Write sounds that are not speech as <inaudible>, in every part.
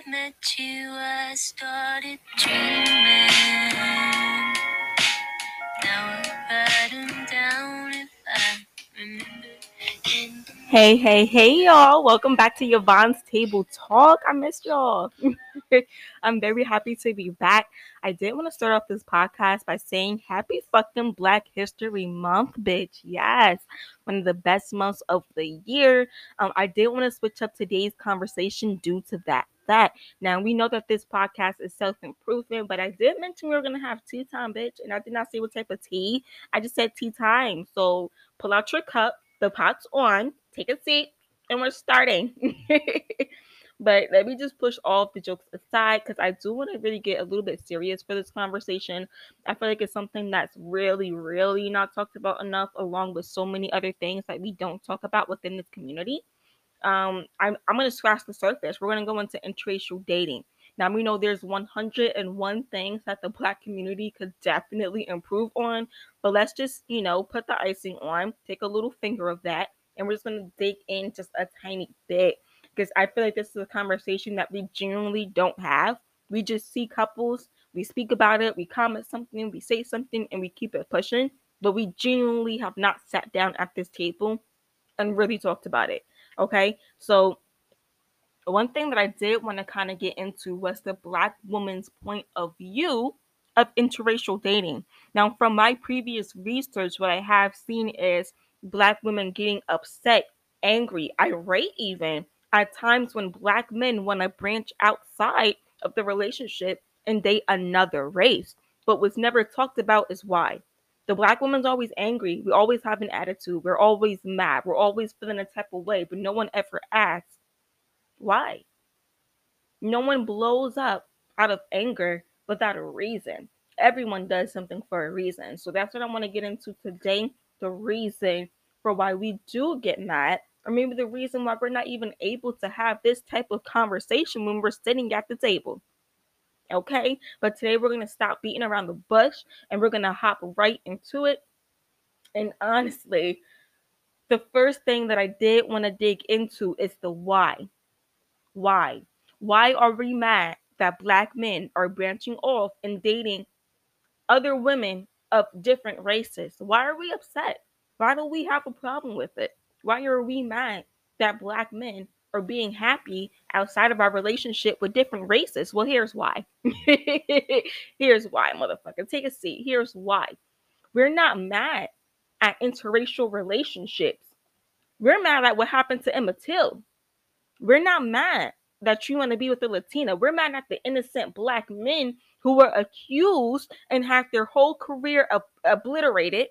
I met you, I started dreaming. Now I write 'em down if I remember. Hey, hey, hey, y'all. Welcome back to Yvonne's Table Talk. I missed y'all. <laughs> I'm very happy to be back. I did want to start off this podcast by saying happy fucking Black History Month, bitch. Yes, one of the best months of the year. Um, I did want to switch up today's conversation due to that. That now we know that this podcast is self improvement, but I did mention we were gonna have tea time, bitch, and I did not say what type of tea. I just said tea time. So pull out your cup, the pot's on, take a seat, and we're starting. <laughs> but let me just push all the jokes aside because I do want to really get a little bit serious for this conversation. I feel like it's something that's really, really not talked about enough, along with so many other things that we don't talk about within this community. Um, I'm, I'm going to scratch the surface. We're going to go into interracial dating. Now, we know there's 101 things that the Black community could definitely improve on, but let's just, you know, put the icing on, take a little finger of that, and we're just going to dig in just a tiny bit because I feel like this is a conversation that we genuinely don't have. We just see couples, we speak about it, we comment something, we say something, and we keep it pushing, but we genuinely have not sat down at this table and really talked about it. Okay, so one thing that I did want to kind of get into was the Black woman's point of view of interracial dating. Now, from my previous research, what I have seen is Black women getting upset, angry, irate, even at times when Black men want to branch outside of the relationship and date another race. But what's never talked about is why. The Black woman's always angry. We always have an attitude. We're always mad. We're always feeling a type of way, but no one ever asks why? No one blows up out of anger without a reason. Everyone does something for a reason. So that's what I want to get into today the reason for why we do get mad, or maybe the reason why we're not even able to have this type of conversation when we're sitting at the table. Okay, but today we're going to stop beating around the bush and we're going to hop right into it. And honestly, the first thing that I did want to dig into is the why. Why? Why are we mad that black men are branching off and dating other women of different races? Why are we upset? Why do we have a problem with it? Why are we mad that black men are being happy outside of our relationship with different races? Well, here's why. <laughs> here's why, motherfucker. Take a seat. Here's why. We're not mad at interracial relationships. We're mad at what happened to Emmett Till. We're not mad that you want to be with a Latina. We're mad at the innocent black men who were accused and had their whole career ob- obliterated.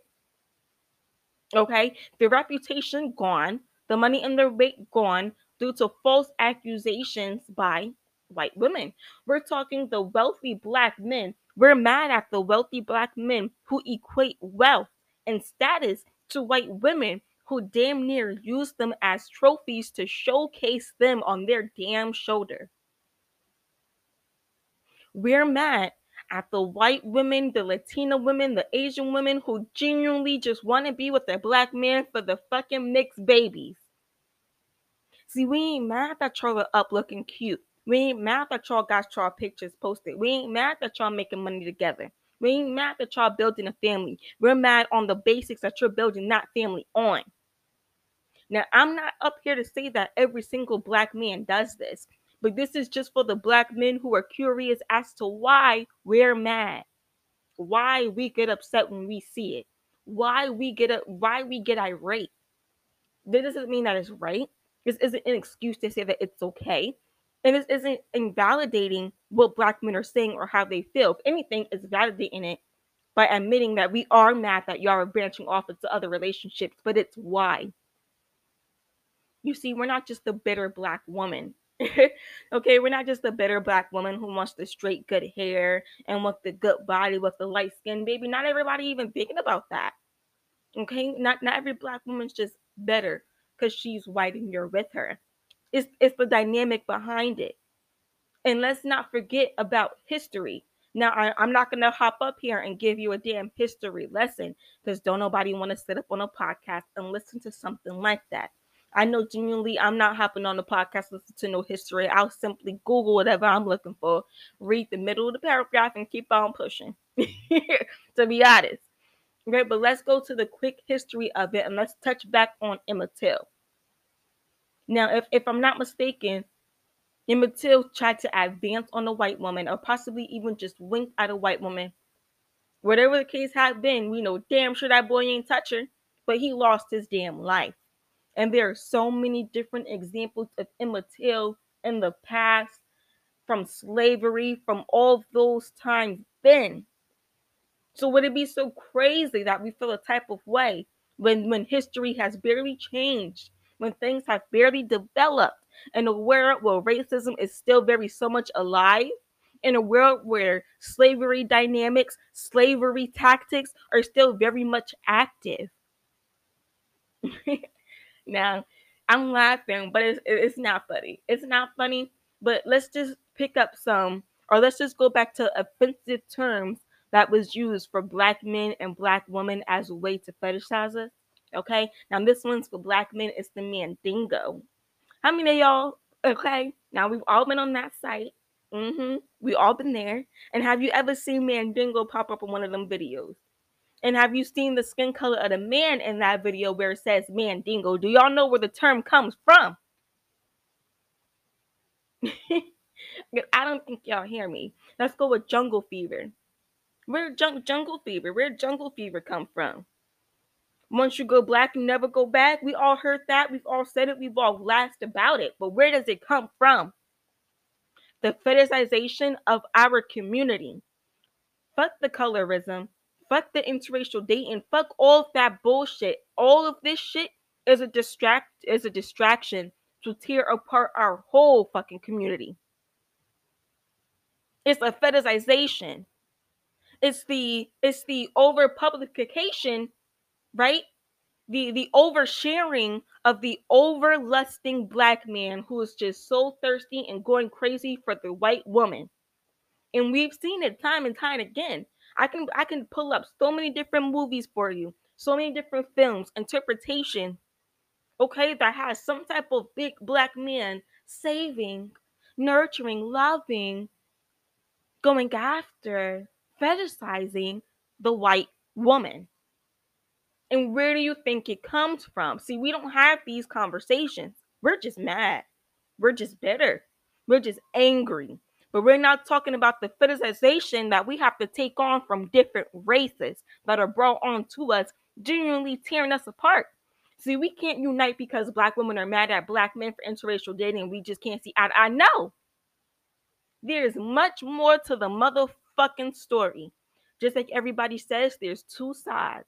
Okay, their reputation gone, the money in their weight gone due to false accusations by white women. We're talking the wealthy black men. We're mad at the wealthy black men who equate wealth and status to white women who damn near use them as trophies to showcase them on their damn shoulder. We're mad at the white women, the Latina women, the Asian women who genuinely just want to be with their black man for the fucking mixed babies. See, we ain't mad that y'all are up looking cute. We ain't mad that y'all got y'all pictures posted. We ain't mad that y'all making money together. We ain't mad that y'all building a family. We're mad on the basics that you're building that family on. Now, I'm not up here to say that every single black man does this, but this is just for the black men who are curious as to why we're mad, why we get upset when we see it, why we get a, why we get irate. This doesn't mean that it's right. This isn't an excuse to say that it's okay. And this isn't invalidating what black men are saying or how they feel. If anything, it's validating it by admitting that we are mad that y'all are branching off into other relationships, but it's why. You see, we're not just the bitter black woman. <laughs> okay, we're not just the bitter black woman who wants the straight good hair and wants the good body with the light skin, baby. Not everybody even thinking about that. Okay, not not every black woman's just better because she's white and you're with her. It's it's the dynamic behind it. And let's not forget about history. Now, I, I'm not gonna hop up here and give you a damn history lesson because don't nobody want to sit up on a podcast and listen to something like that. I know genuinely I'm not hopping on the podcast listen to no history. I'll simply Google whatever I'm looking for, read the middle of the paragraph, and keep on pushing. <laughs> to be honest. Okay, but let's go to the quick history of it and let's touch back on Emmett Till. Now, if, if I'm not mistaken, Emmett Till tried to advance on a white woman or possibly even just wink at a white woman. Whatever the case had been, we know damn sure that boy ain't touch her, but he lost his damn life. And there are so many different examples of Emmett Till in the past, from slavery, from all those times then. So would it be so crazy that we feel a type of way when when history has barely changed, when things have barely developed, in a world where racism is still very so much alive, in a world where slavery dynamics, slavery tactics are still very much active? <laughs> now, I'm laughing, but it's it's not funny. It's not funny, but let's just pick up some, or let's just go back to offensive terms that was used for black men and black women as a way to fetishize us. Okay, now this one's for black men. It's the mandingo. How many of y'all? Okay, now we've all been on that site. Mm-hmm. We all been there. And have you ever seen mandingo pop up in one of them videos? And have you seen the skin color of the man in that video where it says mandingo? Do y'all know where the term comes from? <laughs> I don't think y'all hear me. Let's go with jungle fever. Where jung- jungle fever? Where jungle fever come from? Once you go black, you never go back. We all heard that. We've all said it. We've all laughed about it. But where does it come from? The fetishization of our community. Fuck the colorism. Fuck the interracial dating. Fuck all that bullshit. All of this shit is a distract is a distraction to tear apart our whole fucking community. It's a fetishization it's the it's the over publication right? The the oversharing of the over lusting black man who is just so thirsty and going crazy for the white woman. And we've seen it time and time again. I can i can pull up so many different movies for you so many different films interpretation okay that has some type of big black man saving nurturing loving going after fetishizing the white woman. And where do you think it comes from? See, we don't have these conversations. We're just mad. We're just bitter. We're just angry. But we're not talking about the fetishization that we have to take on from different races that are brought on to us, genuinely tearing us apart. See, we can't unite because black women are mad at black men for interracial dating. We just can't see eye. No. There's much more to the mother fucking story. Just like everybody says, there's two sides.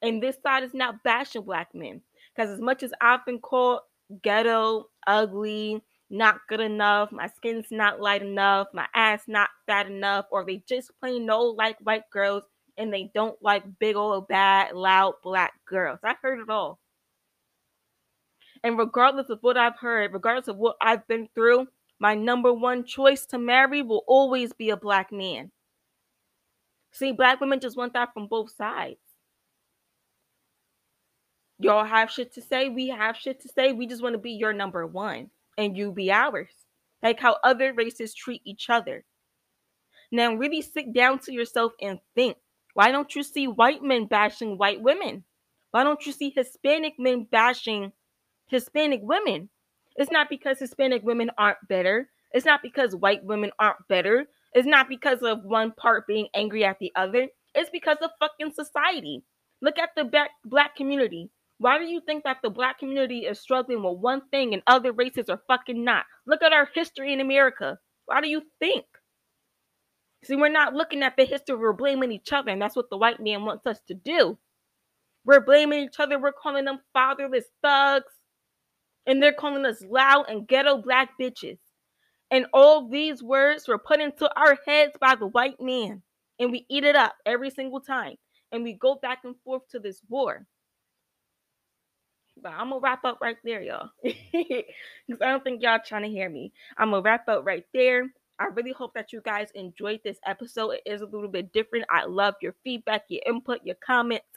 And this side is not bashing black men. Because as much as I've been called ghetto, ugly, not good enough, my skin's not light enough, my ass not fat enough, or they just plain no like white girls and they don't like big old bad, loud black girls. I've heard it all. And regardless of what I've heard, regardless of what I've been through, my number one choice to marry will always be a black man. See, black women just want that from both sides. Y'all have shit to say. We have shit to say. We just want to be your number one and you be ours. Like how other races treat each other. Now, really sit down to yourself and think why don't you see white men bashing white women? Why don't you see Hispanic men bashing Hispanic women? It's not because Hispanic women aren't better. It's not because white women aren't better. It's not because of one part being angry at the other. It's because of fucking society. Look at the black, black community. Why do you think that the black community is struggling with one thing and other races are fucking not? Look at our history in America. Why do you think? See, we're not looking at the history, we're blaming each other, and that's what the white man wants us to do. We're blaming each other, we're calling them fatherless thugs, and they're calling us loud and ghetto black bitches. And all these words were put into our heads by the white man, and we eat it up every single time. And we go back and forth to this war. But I'm gonna wrap up right there, y'all. <laughs> Because I don't think y'all trying to hear me. I'm gonna wrap up right there. I really hope that you guys enjoyed this episode. It is a little bit different. I love your feedback, your input, your comments,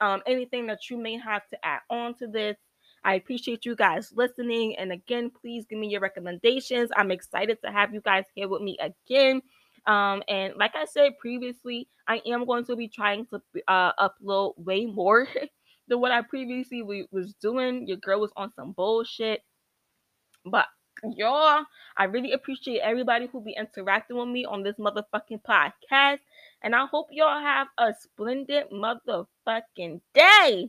um, anything that you may have to add on to this. I appreciate you guys listening. And again, please give me your recommendations. I'm excited to have you guys here with me again. Um, and like I said previously, I am going to be trying to uh, upload way more <laughs> than what I previously was doing. Your girl was on some bullshit. But y'all, I really appreciate everybody who be interacting with me on this motherfucking podcast. And I hope y'all have a splendid motherfucking day.